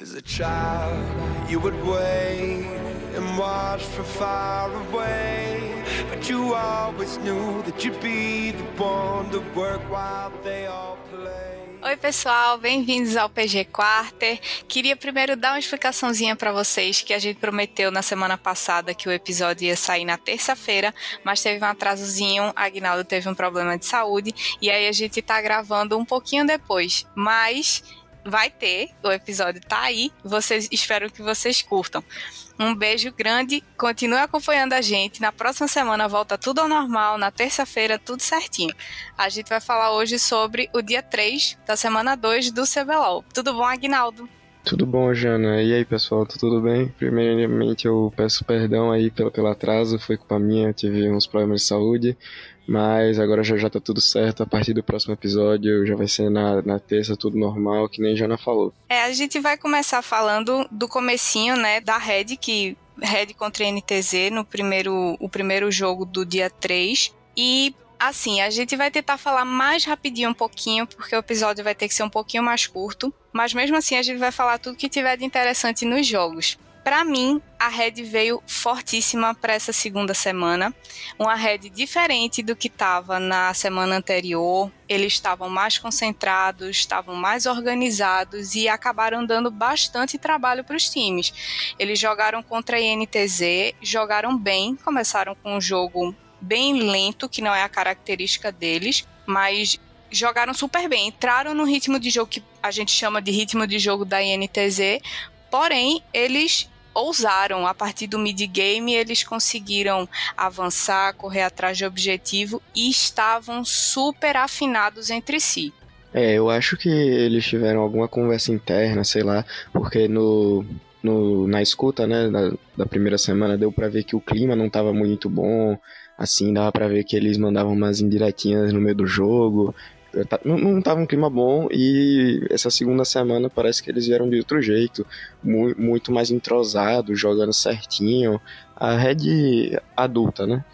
As a child, you would wait and watch from far away. But you always knew that you'd be the one to work while they all play. Oi, pessoal, bem-vindos ao PG Quarter. Queria primeiro dar uma explicaçãozinha para vocês que a gente prometeu na semana passada que o episódio ia sair na terça-feira, mas teve um atrasozinho, Agnaldo teve um problema de saúde e aí a gente tá gravando um pouquinho depois. Mas vai ter, o episódio tá aí. Vocês espero que vocês curtam. Um beijo grande, continue acompanhando a gente. Na próxima semana volta tudo ao normal, na terça-feira tudo certinho. A gente vai falar hoje sobre o dia 3 da semana 2 do CBLOL. Tudo bom, Agnaldo? Tudo bom, Jana? E aí, pessoal, tá tudo bem? Primeiramente, eu peço perdão aí pelo, pelo atraso, foi culpa minha, tive uns problemas de saúde, mas agora já, já tá tudo certo. A partir do próximo episódio já vai ser na, na terça, tudo normal, que nem Jana falou. É, a gente vai começar falando do comecinho, né, da Red, que Red contra NTZ no primeiro, o primeiro jogo do dia 3. E assim, a gente vai tentar falar mais rapidinho um pouquinho, porque o episódio vai ter que ser um pouquinho mais curto. Mas mesmo assim, a gente vai falar tudo que tiver de interessante nos jogos. Para mim, a Red veio fortíssima para essa segunda semana. Uma Red diferente do que estava na semana anterior. Eles estavam mais concentrados, estavam mais organizados e acabaram dando bastante trabalho para os times. Eles jogaram contra a INTZ, jogaram bem, começaram com um jogo bem lento, que não é a característica deles, mas jogaram super bem. Entraram no ritmo de jogo que a gente chama de ritmo de jogo da INTZ, porém eles ousaram a partir do mid game eles conseguiram avançar, correr atrás de objetivo e estavam super afinados entre si. É, eu acho que eles tiveram alguma conversa interna, sei lá, porque no, no na escuta, né, da, da primeira semana deu para ver que o clima não estava muito bom, Assim, dava pra ver que eles mandavam umas indiretinhas no meio do jogo. Não, não tava um clima bom e essa segunda semana parece que eles vieram de outro jeito, muito, mais entrosados, jogando certinho. A Red adulta, né?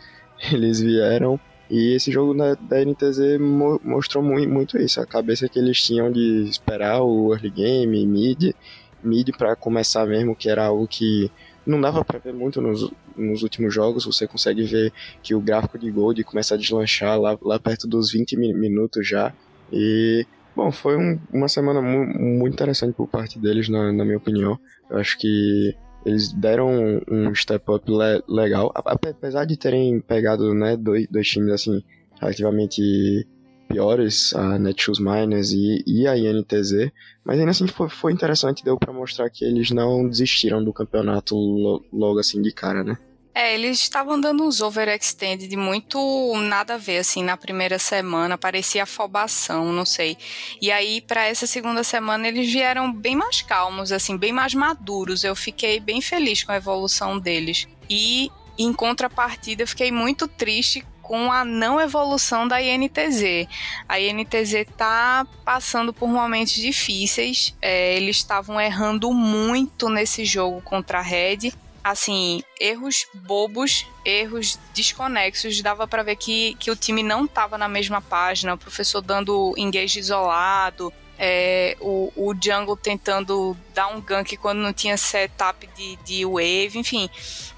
Eles vieram e esse jogo da, da NTZ mo mostrou muito, muito isso, a cabeça que eles tinham de esperar o early game, mid, mid para começar mesmo, que era algo que não dava para ver muito nos, nos últimos jogos. Você consegue ver que o gráfico de Gold começa a deslanchar lá, lá perto dos 20 minutos já. E, bom, foi um, uma semana mu muito interessante por parte deles, na, na, minha opinião. Eu acho que eles deram um, step up le legal, apesar de terem pegado né, dois, dois times assim relativamente piores, a Netshoes Miners e, e a INTZ, mas ainda assim foi, foi interessante, deu para mostrar que eles não desistiram do campeonato lo, logo assim de cara, né? É, eles estavam dando uns overextended muito nada a ver, assim, na primeira semana, parecia afobação, não sei. E aí, para essa segunda semana, eles vieram bem mais calmos, assim, bem mais maduros. Eu fiquei bem feliz com a evolução deles. E, em contrapartida, fiquei muito triste com a não evolução da INTZ. A INTZ está passando por momentos difíceis, é, eles estavam errando muito nesse jogo contra a Red. Assim, erros bobos, erros desconexos, dava para ver que, que o time não estava na mesma página, o professor dando engage isolado, é, o, o jungle tentando dar um gank quando não tinha setup de, de wave, enfim,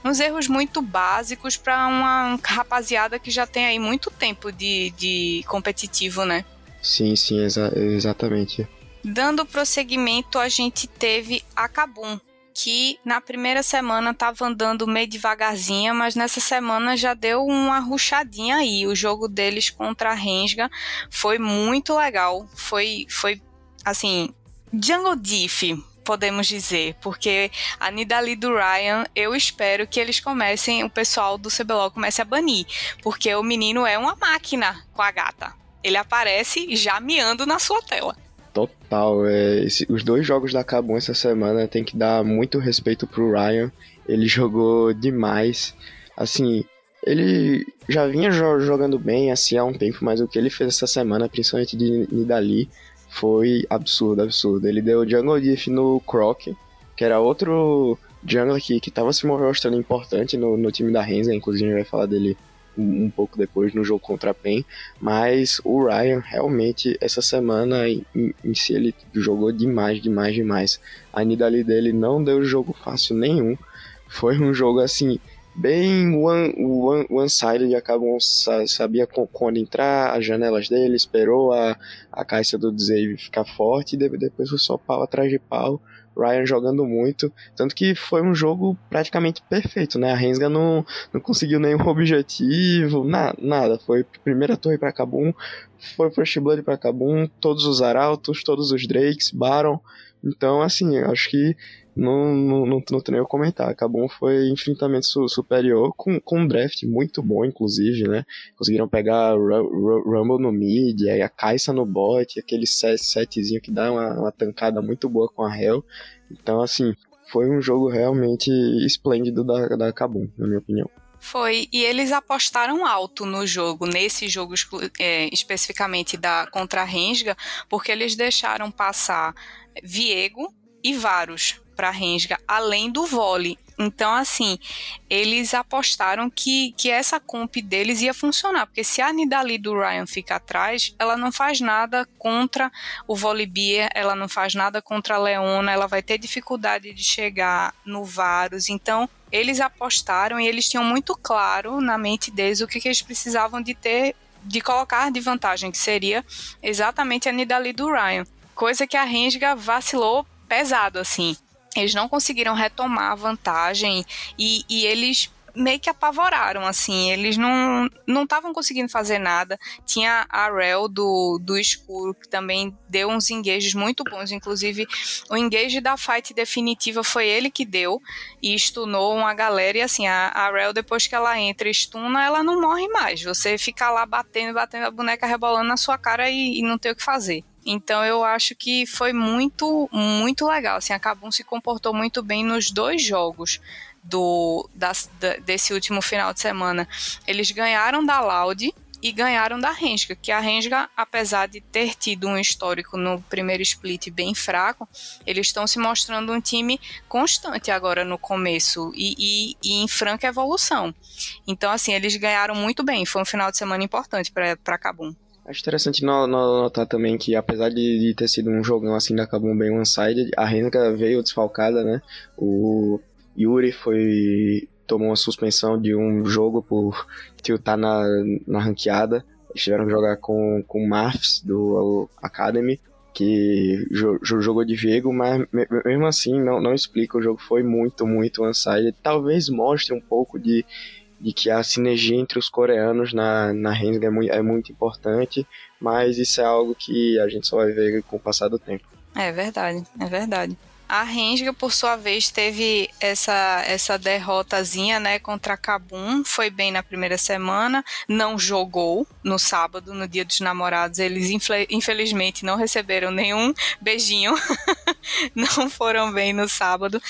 uns erros muito básicos para uma rapaziada que já tem aí muito tempo de, de competitivo, né? Sim, sim, exa exatamente. Dando prosseguimento, a gente teve a Kabum, que na primeira semana estava andando meio devagarzinha, mas nessa semana já deu uma ruchadinha aí. O jogo deles contra a Rensga foi muito legal. Foi, foi assim, Jungle Diff, podemos dizer, porque a Nidali do Ryan, eu espero que eles comecem, o pessoal do CBLOL comece a banir, porque o menino é uma máquina com a gata. Ele aparece já miando na sua tela. Total, é, esse, os dois jogos da Kabum essa semana tem que dar muito respeito pro Ryan. Ele jogou demais. Assim, ele já vinha jogando bem assim há um tempo, mas o que ele fez essa semana, principalmente de Nidali, foi absurdo, absurdo. Ele deu Jungle Diff no Croc, que era outro jungler que, que tava se mostrando importante no, no time da Renza, inclusive a gente vai falar dele um pouco depois no jogo contra a PEN, mas o Ryan realmente essa semana em, em si ele jogou demais, demais, demais. A Nidali dele não deu jogo fácil nenhum. Foi um jogo assim bem one, one, one sided acabam sabia quando entrar as janelas dele esperou a, a caixa do Zave ficar forte e depois foi só pau atrás de pau Ryan jogando muito, tanto que foi um jogo praticamente perfeito, né? A Rensga não, não conseguiu nenhum objetivo, na, nada. Foi primeira torre para Kabum, foi First Blood para Kabum, todos os Arautos, todos os Drakes, Baron. Então, assim, acho que não, não, não, não tem nem o comentar. Cabum foi infinitamente su superior, com, com um draft muito bom, inclusive, né? Conseguiram pegar Rumble no mid, aí a Kaisa no bot, aquele setzinho que dá uma, uma tancada muito boa com a Hell. Então, assim, foi um jogo realmente esplêndido da, da Kabum, na minha opinião. Foi, e eles apostaram alto no jogo, nesse jogo é, especificamente da contra Rensga, porque eles deixaram passar Viego e Varus para Rensga, além do vôlei. Então, assim, eles apostaram que, que essa comp deles ia funcionar, porque se a Nidali do Ryan fica atrás, ela não faz nada contra o Volibear, ela não faz nada contra a Leona, ela vai ter dificuldade de chegar no Varus. Então, eles apostaram e eles tinham muito claro na mente deles o que, que eles precisavam de ter, de colocar de vantagem, que seria exatamente a Nidali do Ryan. Coisa que a Rensga vacilou pesado, assim. Eles não conseguiram retomar a vantagem e, e eles meio que apavoraram, assim, eles não não estavam conseguindo fazer nada. Tinha a Rel do, do escuro, que também deu uns engages muito bons, inclusive o engage da fight definitiva foi ele que deu e stunou uma galera, e assim, a, a Rel depois que ela entra e stuna, ela não morre mais, você fica lá batendo, batendo a boneca rebolando na sua cara e, e não tem o que fazer. Então eu acho que foi muito, muito legal. Assim, a Kabum se comportou muito bem nos dois jogos do das, desse último final de semana. Eles ganharam da Loud e ganharam da Rensga, que a Rensga, apesar de ter tido um histórico no primeiro split bem fraco, eles estão se mostrando um time constante agora no começo e, e, e, em franca evolução. Então, assim, eles ganharam muito bem. Foi um final de semana importante para Kabum. Acho interessante notar também que, apesar de, ter sido um jogão assim da Kabum bem one-sided, a Renka veio desfalcada, né? O Yuri foi tomou uma suspensão de um jogo por tiltar na, na ranqueada. Eles tiveram que jogar com, com o Marfs do Academy, que jo, jogou de Viego, mas mesmo assim não, não explica. O jogo foi muito, muito one-sided. Talvez mostre um pouco de de que a sinergia entre os coreanos na, na Rensga é muito, é muito importante, mas isso é algo que a gente só vai ver com o passar do tempo. É verdade, é verdade. A Rensga, por sua vez, teve essa, essa derrotazinha, né, contra a Kabum, foi bem na primeira semana, não jogou no sábado, no dia dos namorados, eles infelizmente não receberam nenhum beijinho, não foram bem no sábado,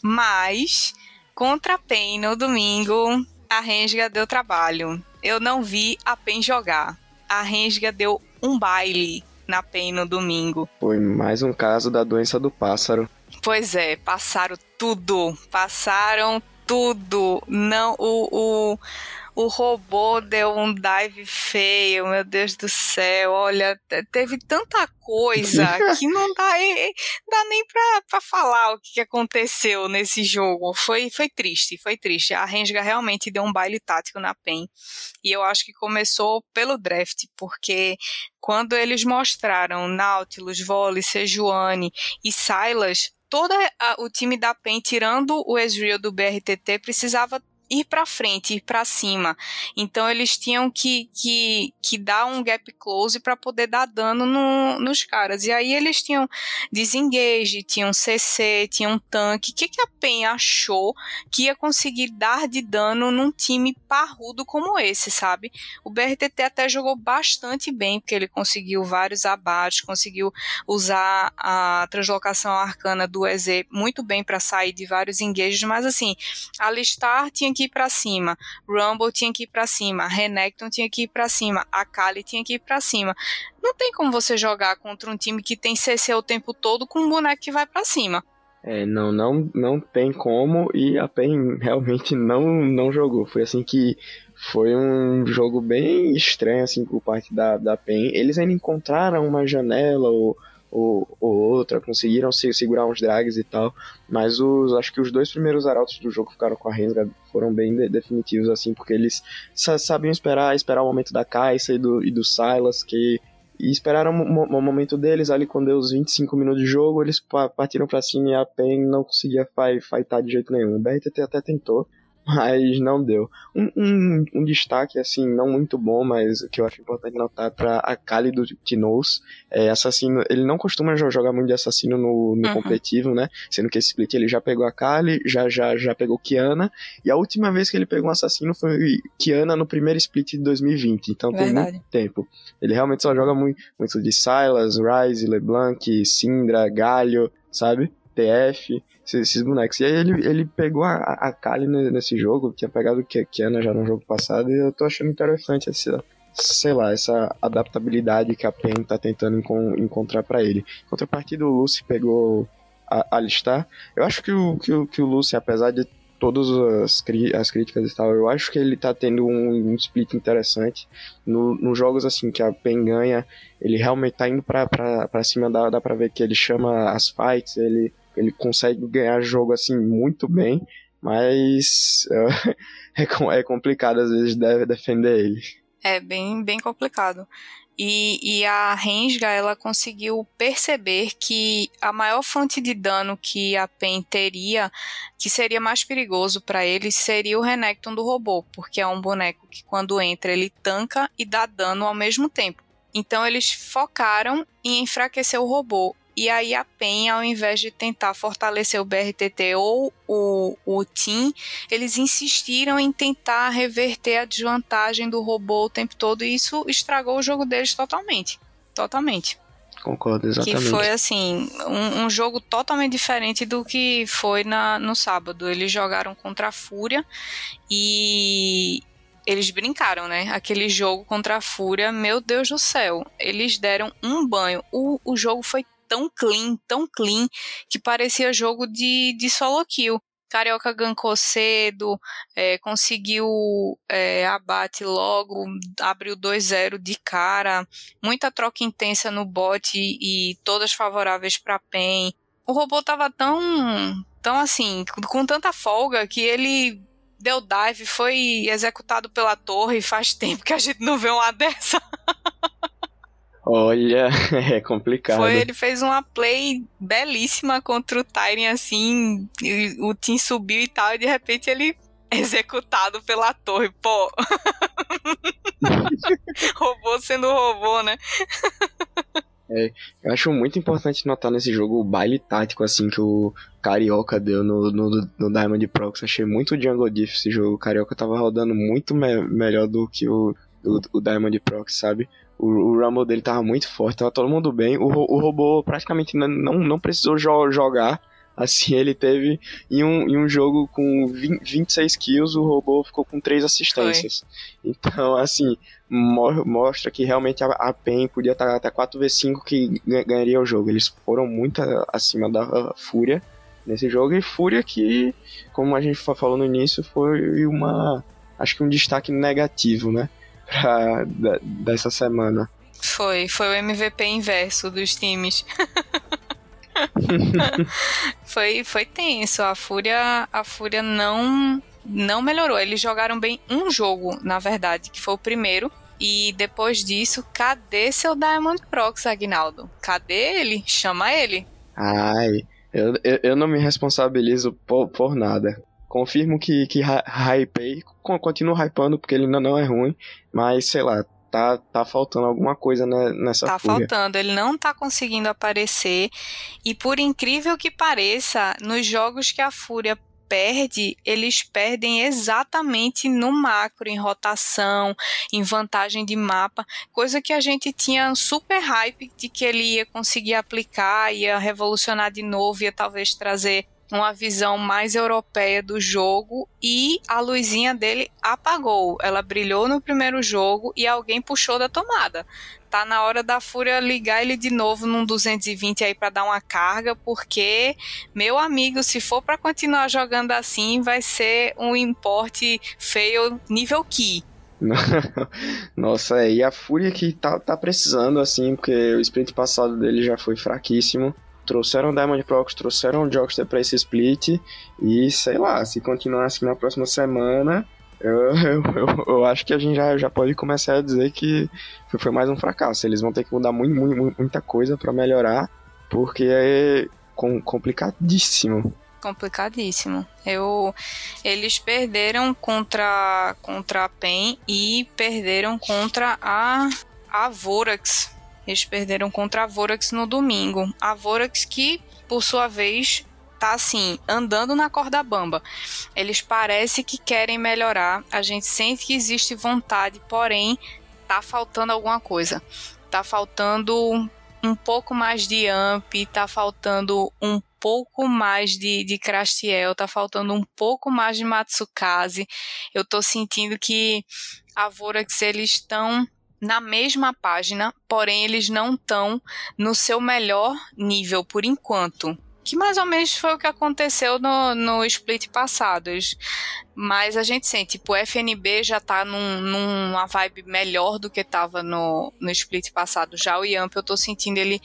mas contra a PEN no domingo, a Rensga deu trabalho. Eu não vi a PEN jogar. A Rensga deu um baile na PEN no domingo. Foi mais um caso da doença do pássaro. Pois é, passaram tudo. Passaram tudo. Não, o, o o robô deu um dive feio, meu Deus do céu. Olha, teve tanta coisa que não dá, dá nem pra, pra falar o que aconteceu nesse jogo. Foi, foi triste, foi triste. A Rensga realmente deu um baile tático na PEN. E eu acho que começou pelo draft, porque quando eles mostraram Nautilus, Volley, Sejuani e Silas, todo o time da PEN, tirando o Ezreal do BRTT, precisava ir para frente, ir para cima. Então eles tinham que, que, que dar um gap close para poder dar dano no, nos caras. E aí eles tinham desengage, tinham CC, tinham tanque. O que, que a PEN achou que ia conseguir dar de dano num time parrudo como esse, sabe? O BRTT até jogou bastante bem, porque ele conseguiu vários abates, conseguiu usar a translocação arcana do EZ muito bem para sair de vários engages, mas assim, Alistar tinha que ir para cima, Rumble tinha que ir para cima, Renekton tinha que ir para cima, a Kali tinha que ir para cima. Não tem como você jogar contra um time que tem CC o tempo todo com um boneco que vai para cima. É, não, não, não tem como e a PEN realmente não, não jogou. Foi assim que foi um jogo bem estranho, assim, por parte da, da PEN. Eles ainda encontraram uma janela ou, ou, ou outra, conseguiram se, segurar uns drags e tal, mas os, acho que os dois primeiros arautos do jogo ficaram com a Rensga foram bem de, definitivos, assim, porque eles sabiam esperar, esperar o momento da Caixa e do, e do Silas, que e esperaram o momento deles ali quando deu os 25 minutos de jogo, eles partiram para cima e a PEN não conseguia fightar de jeito nenhum. O BRTT até tentou, mas não deu. Um, um, um, destaque, assim, não muito bom, mas que eu acho importante notar para a Kali do Tinoz. É, assassino, ele não costuma jogar muito de assassino no, no uhum. competitivo, né? Sendo que esse split ele já pegou a Kali, já, já, já pegou Kiana, e a última vez que ele pegou um assassino foi Kiana no primeiro split de 2020, então Verdade. tem muito tempo. Ele realmente só joga muito, muito de Silas, Ryze, LeBlanc, Syndra, Galho, sabe? TF, esses, bonecos. E aí ele, ele pegou a, a Kali nesse jogo, tinha pegado o Kiana já no jogo passado, e eu tô achando interessante essa, sei lá, essa adaptabilidade que a PEN tá tentando encontrar para ele. Contrapartida, o Lucy pegou a Alistar. Eu acho que o, que o, que o Lucy, apesar de todas as, as críticas e tal, eu acho que ele tá tendo um, um split interessante. No, nos jogos assim que a PEN ganha, ele realmente tá indo pra, pra, pra cima, dá, dá pra ver que ele chama as fights, ele ele consegue ganhar jogo assim muito bem, mas é, é complicado às vezes defender ele. É bem, bem complicado. E, e, a Rensga ela conseguiu perceber que a maior fonte de dano que a Pen teria, que seria mais perigoso para ele, seria o Renekton do robô, porque é um boneco que quando entra ele tanca e dá dano ao mesmo tempo. Então eles focaram em enfraquecer o robô. E aí a PEN, ao invés de tentar fortalecer o BRTT ou o, o Team, eles insistiram em tentar reverter a desvantagem do robô o tempo todo e isso estragou o jogo deles totalmente. Totalmente. Concordo, exatamente. Que foi assim, um, um, jogo totalmente diferente do que foi na, no sábado. Eles jogaram contra a Fúria e eles brincaram, né? Aquele jogo contra a Fúria, meu Deus do céu. Eles deram um banho. O, o jogo foi tão clean, tão clean, que parecia jogo de, de solo kill. Carioca gankou cedo, é, conseguiu é, abate logo, abriu 2-0 de cara, muita troca intensa no bot e, e todas favoráveis para PEN. O robô tava tão, tão assim, com tanta folga que ele deu dive, foi executado pela torre. Faz tempo que a gente não vê uma dessa. Olha, é complicado. Foi, ele fez uma play belíssima contra o Tyrion, assim, o Team subiu e tal, e de repente ele executado pela torre, pô. robô sendo robô, né? É, eu acho muito importante notar nesse jogo o baile tático, assim, que o Carioca deu no, no, no Diamond Prox. Achei muito Jungle Diff esse jogo. O Carioca tava rodando muito me melhor do que o, o, o Diamond Prox, sabe? O, o Rumble dele tava muito forte, tava todo mundo bem. O, o robô praticamente não, não precisou jo jogar. Assim, ele teve em um, em um jogo com 20, 26 kills, o robô ficou com 3 assistências. Foi. Então, assim, mo mostra que realmente a, a PEN podia estar até 4v5 que ganharia o jogo. Eles foram muito acima da Fúria nesse jogo. E Fúria que, como a gente falou no início, foi uma. Acho que um destaque negativo, né? Pra, da, dessa semana. Foi, foi o MVP inverso dos times. foi, foi tenso. A Fúria, a Fúria não não melhorou. Eles jogaram bem um jogo, na verdade, que foi o primeiro. E depois disso, cadê seu Diamond Prox, Agnaldo? Cadê ele? Chama ele. Ai, eu, eu, eu não me responsabilizo por, por nada confirmo que, que hypei, continuo hypando porque ele ainda não é ruim, mas sei lá, tá, tá faltando alguma coisa nessa Tá fúria. faltando, ele não tá conseguindo aparecer, e por incrível que pareça, nos jogos que a Fúria perde, eles perdem exatamente no macro, em rotação, em vantagem de mapa, coisa que a gente tinha super hype de que ele ia conseguir aplicar, ia revolucionar de novo, ia talvez trazer uma visão mais europeia do jogo e a luzinha dele apagou. Ela brilhou no primeiro jogo e alguém puxou da tomada. Tá na hora da Fúria ligar ele de novo num 220 aí para dar uma carga, porque meu amigo, se for para continuar jogando assim, vai ser um importe feio nível Ki. Nossa, é, e a Fúria que tá, tá precisando, assim, porque o sprint passado dele já foi fraquíssimo. Trouxeram Diamond Prox, trouxeram Jockster pra esse split. E sei lá, se continuar assim na próxima semana, eu, eu, eu, eu, acho que a gente já, já pode começar a dizer que foi mais um fracasso. Eles vão ter que mudar muito, muito muita coisa para melhorar, porque é complicadíssimo complicadíssimo. Eu, eles perderam contra, contra a PEN e perderam contra a, a Vorax. Eles perderam contra a Vorax no domingo. A Vorax que, por sua vez, tá assim, andando na corda bamba. Eles parecem que querem melhorar. A gente sente que existe vontade, porém, tá faltando alguma coisa. Tá faltando um pouco mais de amp, tá faltando um pouco mais de, de Crastiel, tá faltando um pouco mais de Matsukaze. Eu tô sentindo que a Vorax eles estão na mesma página, porém eles não estão no seu melhor nível por enquanto. Que mais ou menos foi o que aconteceu no, no split passado. Eles mas a gente sente, tipo, o FNB já tá num, numa vibe melhor do que tava no, no split passado. Já o Yamp, eu tô sentindo ele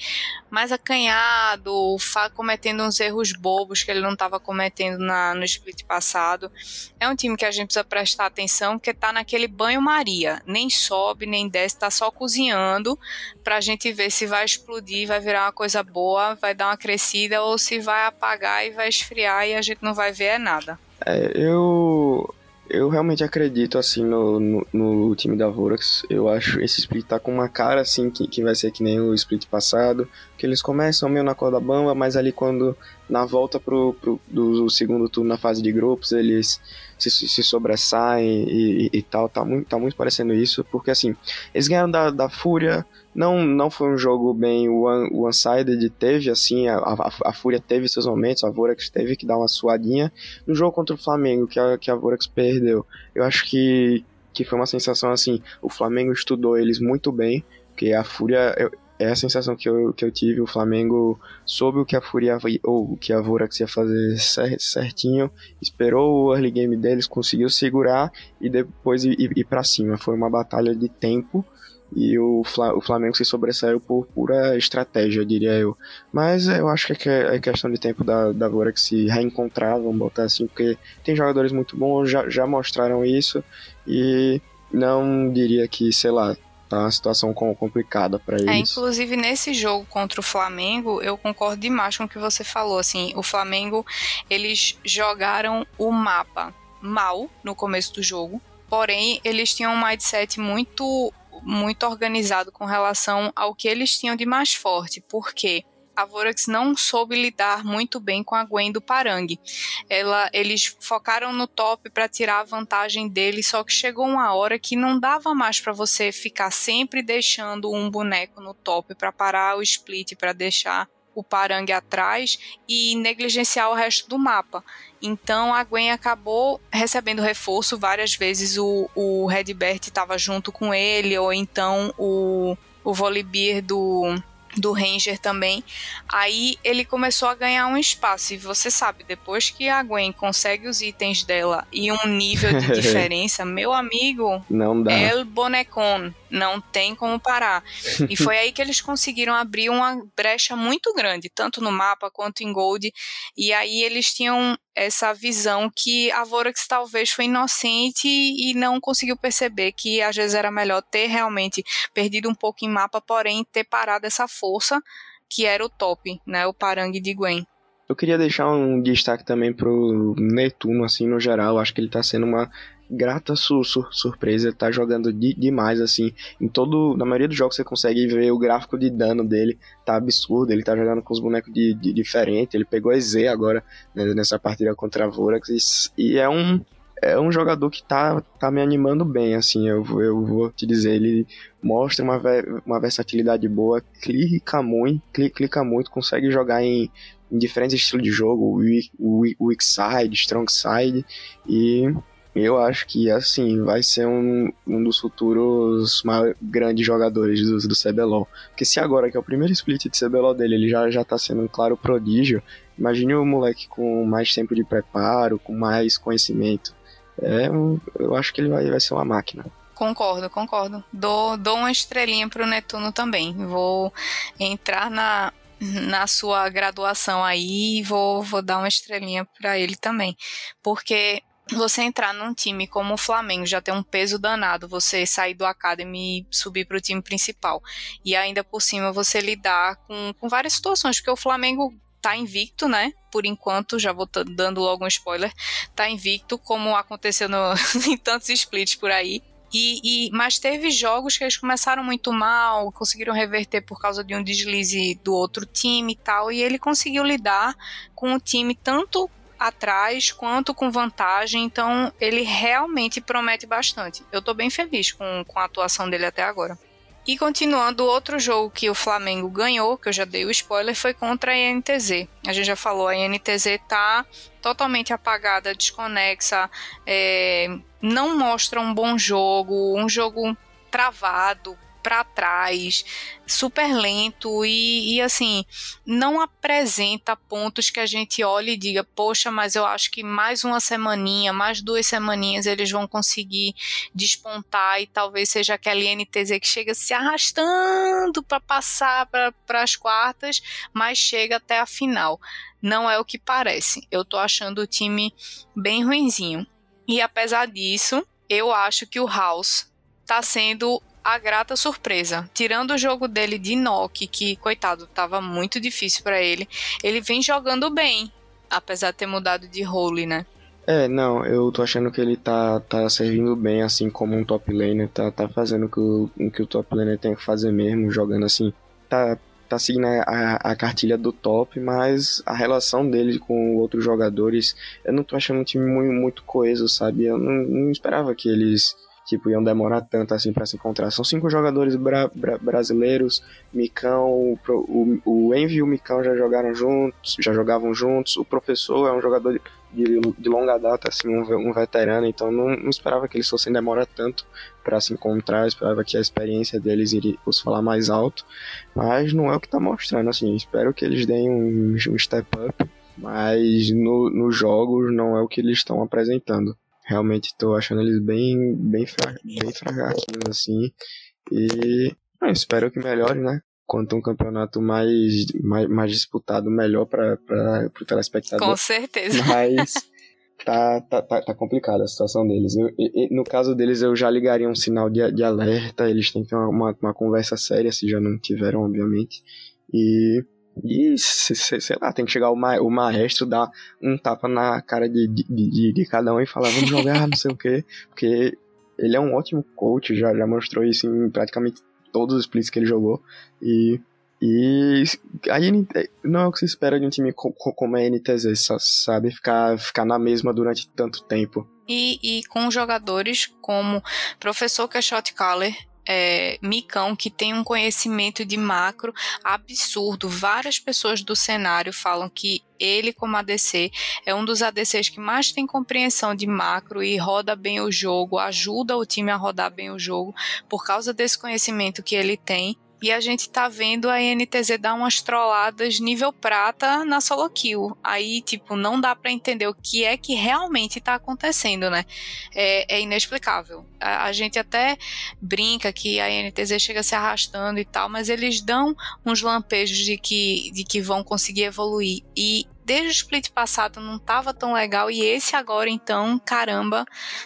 mais acanhado, cometendo uns erros bobos que ele não tava cometendo na, no split passado. É um time que a gente precisa prestar atenção, porque tá naquele banho-maria. Nem sobe, nem desce, tá só cozinhando pra gente ver se vai explodir, vai virar uma coisa boa, vai dar uma crescida, ou se vai apagar e vai esfriar e a gente não vai ver é nada. É, eu eu realmente acredito assim no, no, no, time da Vorax. Eu acho esse split tá com uma cara assim que, que vai ser que nem o split passado, que eles começam meio na corda bamba, mas ali quando na volta pro, pro do segundo turno na fase de grupos eles se, se sobressaem e, e, e, tal, tá muito, tá muito parecendo isso, porque assim, eles ganharam da, da Fúria, não, não foi um jogo bem one-sided, teve assim, a, a, a, Fúria teve seus momentos, a Vorax teve que dar uma suadinha. No jogo contra o Flamengo, que a, que a Vorax perdeu, eu acho que, que foi uma sensação assim, o Flamengo estudou eles muito bem, porque a Fúria, eu, é a sensação que eu, que eu tive, o Flamengo soube o que a Fúria ou o que a Vorax ia fazer certinho, esperou o early game deles, conseguiu segurar e depois ir, ir para cima. Foi uma batalha de tempo e o, Flamengo se sobressaiu por pura estratégia, diria eu. Mas eu acho que é, é questão de tempo da, da Vorax se reencontrar, vamos botar assim, porque tem jogadores muito bons, já, já mostraram isso, e não diria que, sei lá, tá uma situação complicada para é, eles. É, inclusive nesse jogo contra o Flamengo, eu concordo demais com o que você falou, assim, o Flamengo, eles jogaram o mapa mal no começo do jogo, porém eles tinham um mindset muito muito organizado com relação ao que eles tinham de mais forte, porque a Vorax não soube lidar muito bem com a Gwen do Parang. Ela, eles focaram no top para tirar a vantagem dele, só que chegou uma hora que não dava mais para você ficar sempre deixando um boneco no top para parar o split, para deixar o Parang atrás e negligenciar o resto do mapa. Então a Gwen acabou recebendo reforço várias vezes. O, o Redbert estava junto com ele, ou então o, o Volibear do do Ranger também. Aí ele começou a ganhar um espaço. E você sabe, depois que a Gwen consegue os itens dela e um nível de diferença, meu amigo, não dá. El Bonecon. Não tem como parar. E foi aí que eles conseguiram abrir uma brecha muito grande, tanto no mapa quanto em Gold. E aí eles tinham essa visão que a Vorax talvez foi inocente e não conseguiu perceber que às vezes era melhor ter realmente perdido um pouco em mapa, porém ter parado essa força que era o top, né, o Parang de Gwen. Eu queria deixar um destaque também pro Netuno, assim, no geral. Acho que ele tá sendo uma grata sur sur surpresa. Ele tá jogando de demais, assim. Em todo. Na maioria dos jogos você consegue ver o gráfico de dano dele. Tá absurdo. Ele tá jogando com os bonecos de, de diferente. Ele pegou EZ agora né, nessa partida contra a Vorax. E é um é um jogador que tá, tá me animando bem, assim, eu, eu vou te dizer, ele mostra uma, uma versatilidade boa, clica muito, clica, clica muito, consegue jogar em, em diferentes estilos de jogo, weak, weak, side, strong side, e eu acho que, assim, vai ser um, um dos futuros mais grandes jogadores do, do CBLOL. Porque se agora, que é o primeiro split de CBLOL dele, ele já, já tá sendo um claro prodígio, imagine o moleque com mais tempo de preparo, com mais conhecimento. É, eu acho que ele vai, vai ser uma máquina Concordo, concordo. Dou, dou uma estrelinha pro Netuno também. Vou entrar na, na sua graduação aí e vou, vou dar uma estrelinha para ele também. Porque você entrar num time como o Flamengo já tem um peso danado, você sair do Academy e subir para o time principal. E ainda por cima você lidar com, com várias situações, porque o Flamengo tá invicto, né? Por enquanto, já vou dando logo um spoiler, tá invicto, como aconteceu no, em tantos splits por aí. E, e, mas teve jogos que eles começaram muito mal, conseguiram reverter por causa de um deslize do outro time e tal, e ele conseguiu lidar com o time tanto atrás quanto com vantagem, então ele realmente promete bastante. Eu tô bem feliz com, com a atuação dele até agora. E continuando, outro jogo que o Flamengo ganhou, que eu já dei o spoiler, foi contra a INTZ. A gente já falou, a INTZ tá totalmente apagada, desconexa, é, não mostra um bom jogo, um jogo travado, para trás, super lento e, e, assim, não apresenta pontos que a gente olhe e diga, poxa, mas eu acho que mais uma semaninha, mais duas semaninhas eles vão conseguir despontar e talvez seja aquela NTZ que chega se arrastando para passar para as quartas, mas chega até a final. Não é o que parece. Eu tô achando o time bem ruinzinho. E apesar disso, eu acho que o House tá sendo a grata surpresa. Tirando o jogo dele de Nock, que, coitado, tava muito difícil para ele, ele vem jogando bem, apesar de ter mudado de role, né? É, não, eu tô achando que ele tá, tá servindo bem, assim, como um top laner, tá, tá fazendo o que o, que o top laner tem que fazer mesmo, jogando assim, tá, tá seguindo a, a, cartilha do top, mas a relação dele com outros jogadores, eu não tô achando um time muito, muito coeso, sabe? Eu não, não esperava que eles tipo, iam demorar tanto assim para se encontrar. São cinco jogadores bra bra brasileiros, Micão, o, o, Envy e o Micão já jogaram juntos, já jogavam juntos, o professor é um jogador de, de longa data, assim, um, um veterano, então não, não, esperava que eles fossem demorar tanto para se encontrar, esperava que a experiência deles iria fosse falar mais alto, mas não é o que tá mostrando, assim, espero que eles deem um, um step up, mas no, nos jogos não é o que eles estão apresentando realmente estou achando eles bem, bem, fra bem fraquinhos, assim. E ah, espero que melhore, né? Quanto um campeonato mais, mais, mais disputado, melhor para o telespectador. Com certeza. Mas tá, tá, tá, tá complicada a situação deles. Eu, no caso deles, eu já ligaria um sinal de, de alerta. Eles têm que ter uma, uma, uma conversa séria, se já não tiveram, obviamente. E e, sei lá, tem que chegar o, ma o maestro, dar um tapa na cara de, de, de, de cada um e falar, vamos jogar, não sei o quê. Porque ele é um ótimo coach, já, já mostrou isso em praticamente todos os splits que ele jogou. E, e aí não é o que se espera de um time como a NTZ, sabe? Ficar, ficar na mesma durante tanto tempo. E, e com jogadores como Professor Quixote Caller, é, Micão, que tem um conhecimento de macro absurdo. Várias pessoas do cenário falam que ele, como ADC, é um dos ADCs que mais tem compreensão de macro e roda bem o jogo, ajuda o time a rodar bem o jogo por causa desse conhecimento que ele tem. E a gente tá vendo a NTZ dar umas trolladas nível prata na solo kill. Aí, tipo, não dá para entender o que é que realmente tá acontecendo, né? É, é inexplicável. A, a, gente até brinca que a NTZ chega se arrastando e tal, mas eles dão uns lampejos de que, de que vão conseguir evoluir. E desde o split passado não tava tão legal e esse agora então, caramba,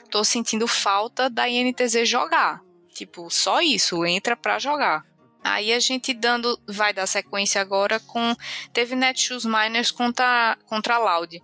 tô sentindo falta da INTZ jogar. Tipo, só isso, entra pra jogar. Aí a gente dando, vai dar sequência agora com teve Netshoes Miners contra contra a Loud.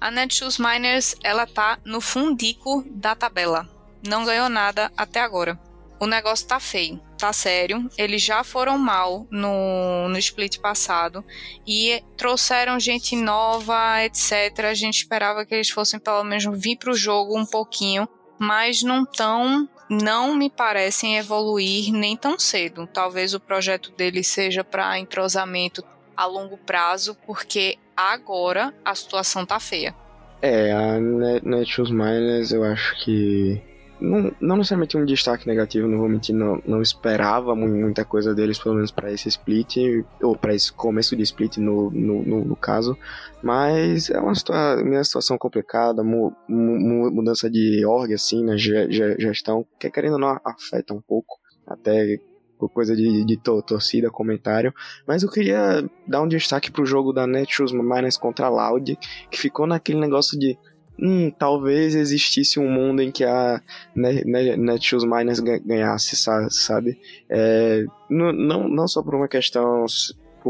A Netshoes Miners, ela tá no fundico da tabela. Não ganhou nada até agora. O negócio tá feio, tá sério. Eles já foram mal no, no split passado e trouxeram gente nova, etc. A gente esperava que eles fossem pelo menos vir pro jogo um pouquinho, mas não tão não me parecem evoluir nem tão cedo. Talvez o projeto deles seja para entrosamento a longo prazo, porque agora a situação tá feia. É, a Netshoes Miners eu acho que não, não necessariamente um destaque negativo, não vou mentir, não, não esperava muita coisa deles, pelo menos para esse split, ou para esse começo de split no, no, no, no caso, mas é uma, situa uma situação complicada, mu mu mudança de org, assim, na gestão, que querendo ou não afeta um pouco, até por coisa de, de to torcida, comentário. Mas eu queria dar um destaque pro jogo da Netshoes Miners contra a Loud, que ficou naquele negócio de hum, talvez existisse um mundo em que a Netshoes Miners ganhasse, sabe? É, não, não só por uma questão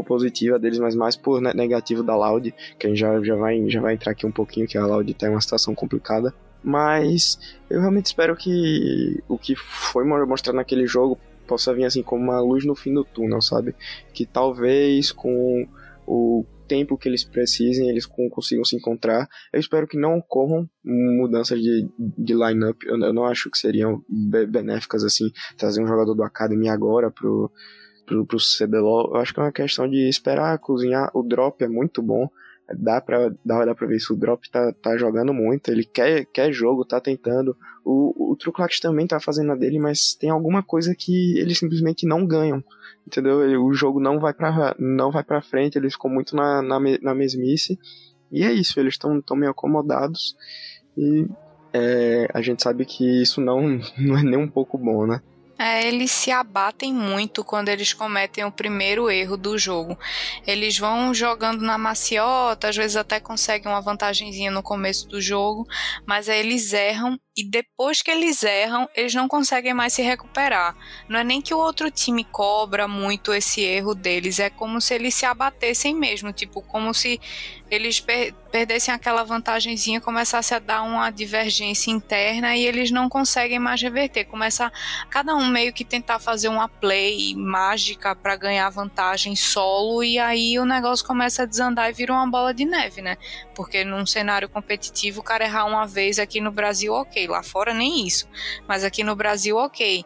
positiva deles, mas mais por negativo da Loud, que a gente já, já, vai, já vai entrar aqui um pouquinho, que a Loud tem uma situação complicada. Mas eu realmente espero que o que foi mostrado naquele jogo possa vir assim como uma luz no fim do túnel, sabe? Que talvez com o tempo que eles precisem, eles consigam se encontrar. Eu espero que não ocorram mudanças de, de line-up. Eu, eu, não acho que seriam benéficas assim, trazer um jogador do Academy agora pro, pro, pro CBLOL. Eu acho que é uma questão de esperar cozinhar. O drop é muito bom dá pra, dá, dá pra ver se o Drop tá, tá jogando muito, ele quer, quer jogo, tá tentando. O, o Truclax também tá fazendo a dele, mas tem alguma coisa que eles simplesmente não ganham. Entendeu? O jogo não vai pra, não vai pra frente, eles ficam muito na, na, na mesmice. E é isso, eles estão tão meio acomodados. E é, a gente sabe que isso não, não é nem um pouco bom, né? É, eles se abatem muito quando eles cometem o primeiro erro do jogo. Eles vão jogando na maciota, às vezes até conseguem uma vantagemzinha no começo do jogo, mas aí eles erram e depois que eles erram, eles não conseguem mais se recuperar. Não é nem que o outro time cobra muito esse erro deles, é como se eles se abatessem mesmo, tipo, como se eles per perdessem aquela vantagemzinha, começasse a dar uma divergência interna e eles não conseguem mais reverter. Começa cada um meio que tentar fazer uma play mágica para ganhar vantagem solo e aí o negócio começa a desandar e vira uma bola de neve, né? Porque num cenário competitivo, o cara errar uma vez aqui no Brasil, ok Lá fora nem isso. Mas aqui no Brasil, ok.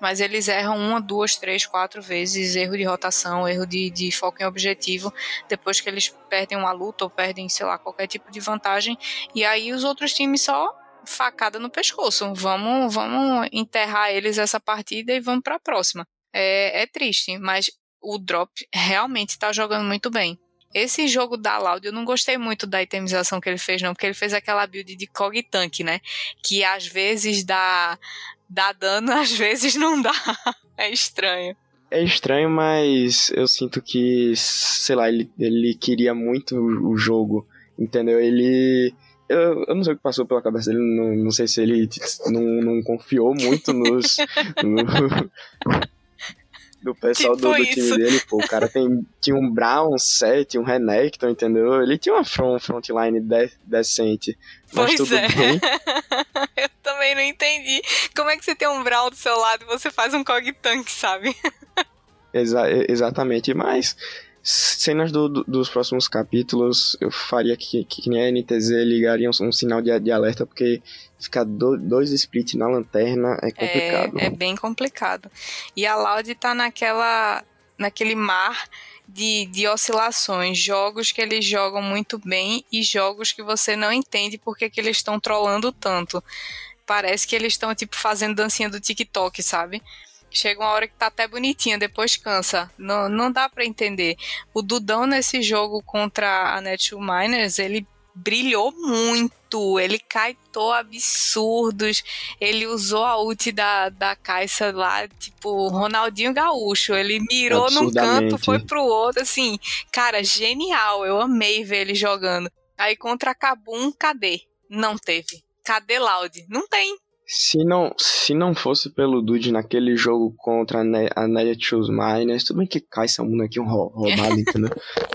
Mas eles erram uma, duas, três, quatro vezes, erro de rotação, erro de, de foco em objetivo, depois que eles perdem uma luta ou perdem, sei lá, qualquer tipo de vantagem. E aí os outros times só facada no pescoço. Vamos, vamos enterrar eles essa partida e vamos para a próxima. É, é triste, mas o Drop realmente está jogando muito bem. Esse jogo da Loud, eu não gostei muito da itemização que ele fez, não, porque ele fez aquela build de Cog Tank, né? Que às vezes dá, dá dano, às vezes não dá. É estranho. É estranho, mas eu sinto que, sei lá, ele, ele queria muito o jogo, entendeu? Ele. Eu, eu não sei o que passou pela cabeça dele, não, não sei se ele não, não confiou muito nos. no, do pessoal tipo do, do, time dele, pô. O cara tem, tinha um Brown, set, um Renekton, entendeu? Ele tinha uma front, frontline de, decente. Mas pois tudo é. bem. Eu também não entendi. Como é que você tem um Brown do seu lado e você faz um Cog Tank, sabe? Exa exatamente, mas cenas do, do, dos próximos capítulos, eu faria que, que, que nem a NTZ ligaria um, um sinal de, de alerta, porque ficar do, dois splits na lanterna é complicado. É, é, bem complicado. E a Loud tá naquela, naquele mar de, de oscilações, jogos que eles jogam muito bem e jogos que você não entende porque que eles estão trollando tanto. Parece que eles estão tipo fazendo dancinha do TikTok, sabe? Chega uma hora que tá até bonitinha, depois cansa. Não, não dá para entender. O Dudão nesse jogo contra a Netshoe Miners, ele brilhou muito, ele caitou absurdos, ele usou a ult da, da Caixa lá, tipo, Ronaldinho Gaúcho, ele mirou num canto, foi pro outro, assim, cara, genial, eu amei ver ele jogando. Aí contra a Kabum, cadê? Não teve. Cadê Loud? Não tem. Se não, se não fosse pelo Dude naquele jogo contra a, ne a Netshoes Miners, tudo bem que cai essa mundo aqui um roubado, entendeu?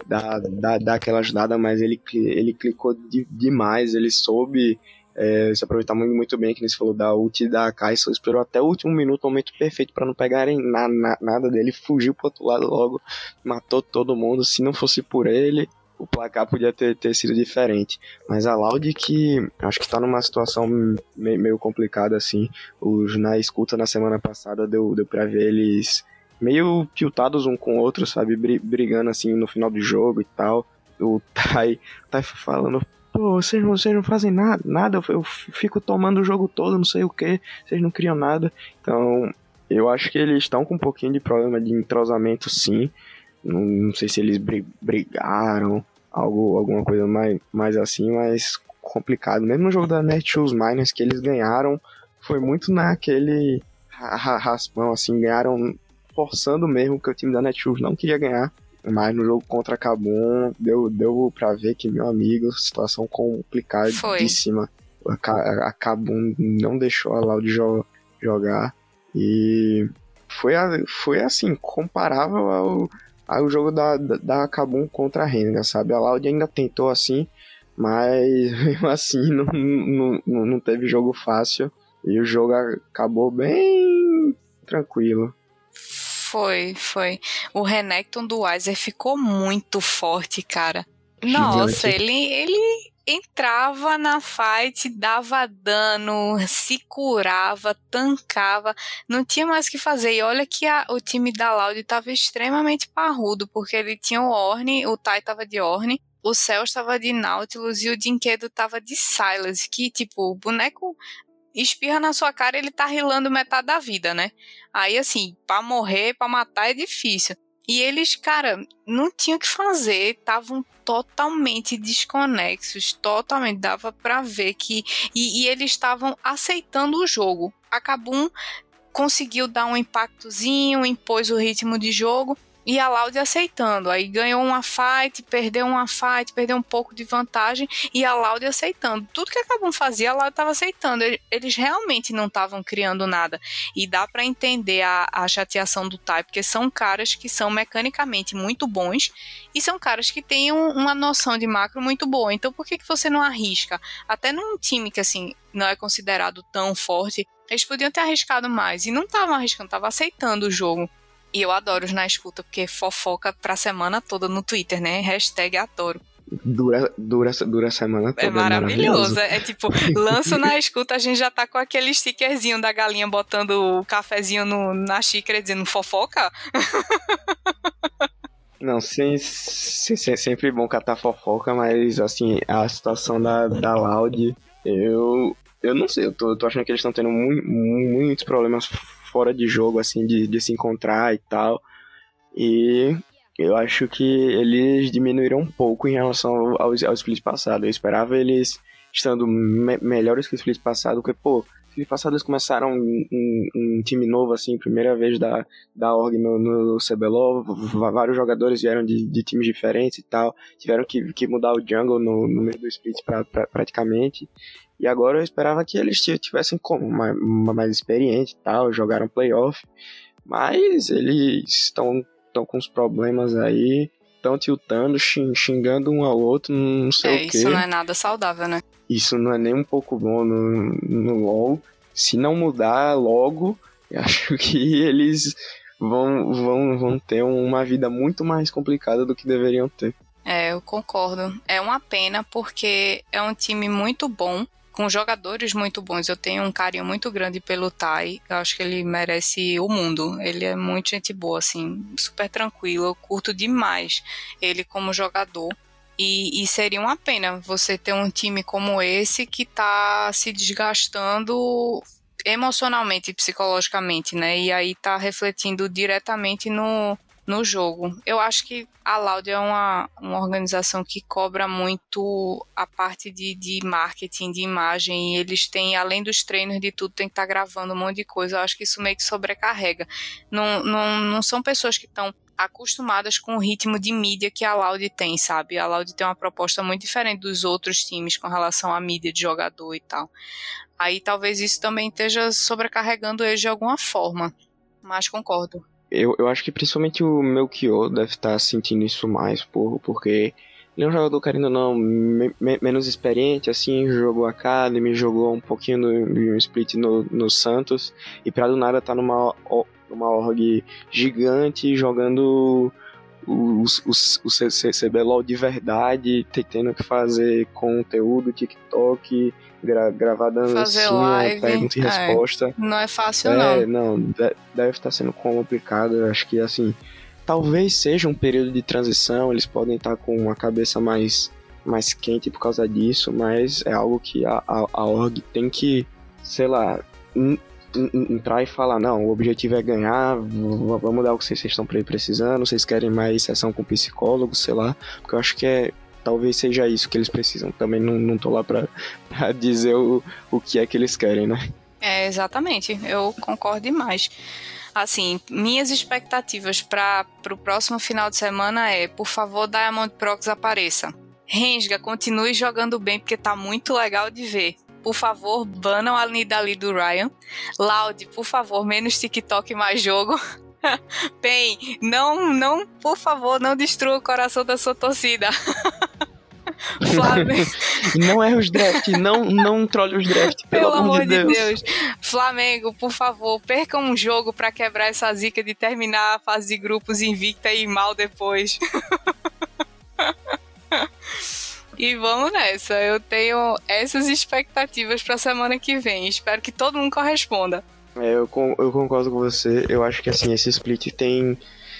Dá, dá, dá aquela ajudada, mas ele, ele clicou de, demais, ele soube é, se aproveitar muito, muito bem, que você falou da ult da Kai'Sa, esperou até o último minuto, o momento perfeito para não pegarem na, na, nada dele, fugiu pro outro lado logo, matou todo mundo, se não fosse por ele, o placar podia ter, ter sido diferente. Mas a Loud que acho que tá numa situação meio, meio complicada assim. Os, na escuta na semana passada deu, deu pra ver eles meio tiltados um com o outro, sabe? Brigando assim no final do jogo e tal. O Tai, Tai falando, pô, vocês, vocês não fazem nada, nada, eu fico tomando o jogo todo, não sei o que, vocês não criam nada. Então, eu acho que eles estão com um pouquinho de problema de entrosamento, sim. Não, não sei se eles brigaram, algo, alguma coisa mais, mais assim, mas complicado. Mesmo no jogo da Netshoes Miners que eles ganharam, foi muito naquele raspão, assim, ganharam forçando mesmo que o time da Netshoes não queria ganhar. Mas no jogo contra a Kabum, deu, deu pra ver que, meu amigo, situação complicadíssima. Foi. A, a Kabum não deixou a Loud jo jogar. E foi, foi assim, comparável ao, ao jogo da, da, da Kabum contra a Renga, sabe? A Loud ainda tentou assim, mas mesmo assim não, não, não teve jogo fácil. E o jogo acabou bem tranquilo. Foi, foi. O Renekton do Weiser ficou muito forte, cara. Nossa, ele, ele entrava na fight, dava dano, se curava, tancava, não tinha mais o que fazer. E olha que a, o time da Loud estava extremamente parrudo, porque ele tinha o Orne, o Tai tava de Orne, o Céu estava de Nautilus e o Dinquedo tava de Silas, que tipo, o boneco espirra na sua cara, ele tá rilando metade da vida, né? Aí assim, para morrer, para matar é difícil. E eles, cara, não tinham o que fazer, estavam totalmente desconexos, totalmente dava para ver que e, e eles estavam aceitando o jogo. A Kabum conseguiu dar um impactozinho, impôs o ritmo de jogo e a Loud aceitando. Aí ganhou uma fight, perdeu uma fight, perdeu um pouco de vantagem e a Loud aceitando. Tudo que a Kabum fazia, a Loud estava aceitando. Eles realmente não estavam criando nada. E dá para entender a, a chateação do Tai, porque são caras que são mecanicamente muito bons e são caras que têm um, uma noção de macro muito boa. Então por que, que você não arrisca? Até num time que assim não é considerado tão forte, eles podiam ter arriscado mais. E não estavam arriscando, estavam aceitando o jogo. E eu adoro os na escuta, porque fofoca pra semana toda no Twitter, né? Hashtag adoro. Dura, dura, dura a semana toda. É maravilhoso. É, é tipo, lanço na escuta, a gente já tá com aquele stickerzinho da galinha botando o cafezinho no, na xícara dizendo fofoca. Não, sim, sim, sim, sempre bom catar fofoca, mas assim, a situação da, da Loud, eu, eu não sei, eu tô, eu tô achando que eles estão tendo muito, muitos problemas fora de jogo, assim, de, de se encontrar e tal. E eu acho que eles diminuíram um pouco em relação ao, ao split passado. Eu esperava eles estando me melhores que o split passado, porque, pô, split passado eles começaram um, um, um, time novo, assim, primeira vez da, da org no, no CBLOL, vários jogadores vieram de, de times diferentes e tal, tiveram que, que mudar o jungle no, no meio do split pra, pra, praticamente, e agora eu esperava que eles tivessem como mais, mais experiente e tal, jogaram playoff. Mas eles estão com os problemas aí, estão tiltando, xingando um ao outro, não sei é, o quê. Isso não é nada saudável, né? Isso não é nem um pouco bom no, no LoL. Se não mudar logo, acho que eles vão, vão, vão ter uma vida muito mais complicada do que deveriam ter. É, eu concordo. É uma pena porque é um time muito bom com jogadores muito bons. Eu tenho um carinho muito grande pelo Tai. Eu acho que ele merece o mundo. Ele é muito gente boa, assim, super tranquilo. Eu curto demais ele como jogador. E, e, seria uma pena você ter um time como esse que tá se desgastando emocionalmente e psicologicamente, né? E aí tá refletindo diretamente no, no jogo. Eu acho que a Loud é uma, uma organização que cobra muito a parte de, de marketing, de imagem, eles têm, além dos treinos de tudo, tem que estar tá gravando um monte de coisa. Eu acho que isso meio que sobrecarrega. Não, não, não são pessoas que estão acostumadas com o ritmo de mídia que a Loud tem, sabe? A Loud tem uma proposta muito diferente dos outros times com relação à mídia de jogador e tal. Aí talvez isso também esteja sobrecarregando eles de alguma forma. Mas concordo eu, eu acho que principalmente o Melchior deve estar sentindo isso mais, por, porque ele é um jogador, querendo ou não, me, me, menos experiente, assim, jogou Academy, jogou um pouquinho no, no split no, no Santos, e pra do nada tá numa, numa org gigante, jogando o, o, o CBLOL de verdade, tendo que fazer conteúdo, TikTok, gra, gravar live, pergunta e é, resposta. Não é fácil, é, não. Não, deve estar sendo complicado. Acho que, assim, talvez seja um período de transição, eles podem estar com a cabeça mais mais quente por causa disso, mas é algo que a, a, a org tem que, sei lá, entrar e falar, não, o objetivo é ganhar, vamos dar o que vocês estão precisando, vocês querem mais sessão com psicólogo, sei lá, porque eu acho que é talvez seja isso que eles precisam. Também não, não tô lá pra dizer o, o que é que eles querem, né? É, exatamente. Eu concordo demais. Assim, minhas expectativas para o próximo final de semana é, por favor, Diamond Prox apareça. Rensga, continue jogando bem porque tá muito legal de ver. Por favor, banam a Nidali do Ryan. Loud, por favor, menos TikTok mais jogo. Pen, não, não, por favor, não destrua o coração da sua torcida. Flamengo. não é os draft, não, não trole os draft, pelo, pelo amor de Deus. Deus. Flamengo, por favor, perca um jogo para quebrar essa zica de terminar a fase de grupos invicta e mal depois. E vamos nessa. Eu tenho essas expectativas para a semana que vem. Espero que todo mundo corresponda. É, eu, eu concordo com você. Eu acho que assim, esse split tem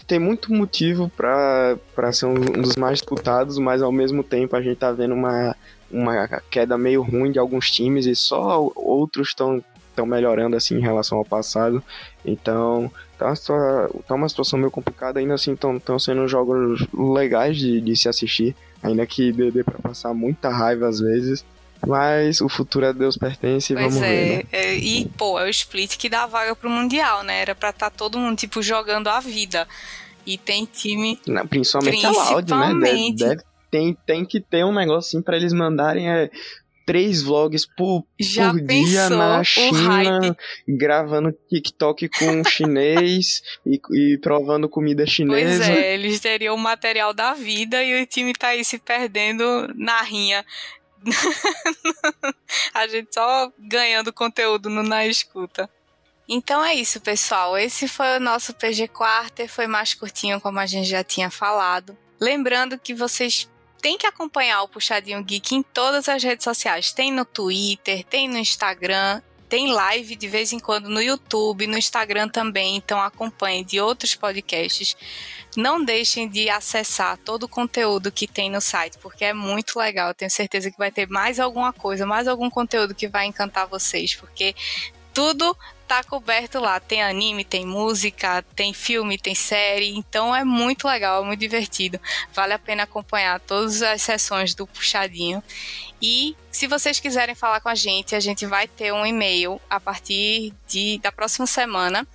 tem muito motivo para ser um, dos mais disputados, mas ao mesmo tempo a gente tá vendo uma, uma queda meio ruim de alguns times e só outros estão estão melhorando assim em relação ao passado. Então, tá uma, tá uma situação meio complicada, ainda assim estão sendo jogos legais de, de se assistir, ainda que dê, dê para passar muita raiva às vezes. Mas o futuro a Deus pertence e vamos é, ver. Né? É, e, pô, é o split que dá vaga pro Mundial, né? Era pra estar tá todo mundo, tipo, jogando a vida. E tem time. Não, principalmente, principalmente a Loud, né? Deve, deve, tem, tem que ter um negócio assim pra eles mandarem. É, três vlogs por, Já por dia na China, gravando TikTok com chinês e, e, provando comida chinesa. Pois é, eles teriam o material da vida e o time tá aí se perdendo na rinha. a gente só ganhando conteúdo no Na Escuta. Então é isso, pessoal. Esse foi o nosso PG Quarter. Foi mais curtinho, como a gente já tinha falado. Lembrando que vocês têm que acompanhar o Puxadinho Geek em todas as redes sociais. Tem no Twitter, tem no Instagram, tem live de vez em quando no YouTube, no Instagram também. Então acompanhem de outros podcasts. Não deixem de acessar todo o conteúdo que tem no site, porque é muito legal. tenho certeza que vai ter mais alguma coisa, mais algum conteúdo que vai encantar vocês, porque tudo tá coberto lá. Tem anime, tem música, tem filme, tem série. Então é muito legal, é muito divertido. Vale a pena acompanhar todas as sessões do Puxadinho. E se vocês quiserem falar com a gente, a gente vai ter um e-mail a partir de, da próxima semana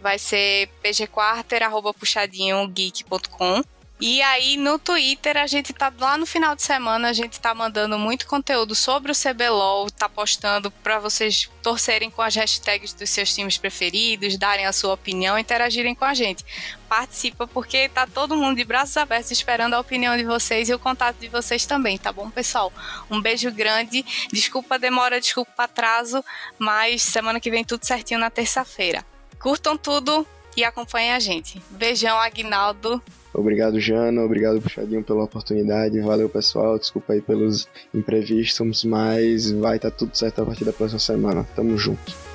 vai ser pgquarter.puxadinhogeek.com. E aí no Twitter a gente tá lá no final de semana, a gente tá mandando muito conteúdo sobre o CBLOL, tá postando para vocês torcerem com as hashtags dos seus times preferidos, darem a sua opinião, interagirem com a gente. Participa porque tá todo mundo de braços abertos esperando a opinião de vocês e o contato de vocês também, tá bom, pessoal? Um beijo grande. Desculpa a demora, desculpa o atraso, mas semana que vem tudo certinho na terça-feira. Curtam tudo e acompanhem a gente. Beijão, Agnaldo. Obrigado, Jana. Obrigado, Puxadinho, pela oportunidade. Valeu, pessoal. Desculpa aí pelos imprevistos, mas vai estar tá tudo certo a partir da próxima semana. Tamo junto.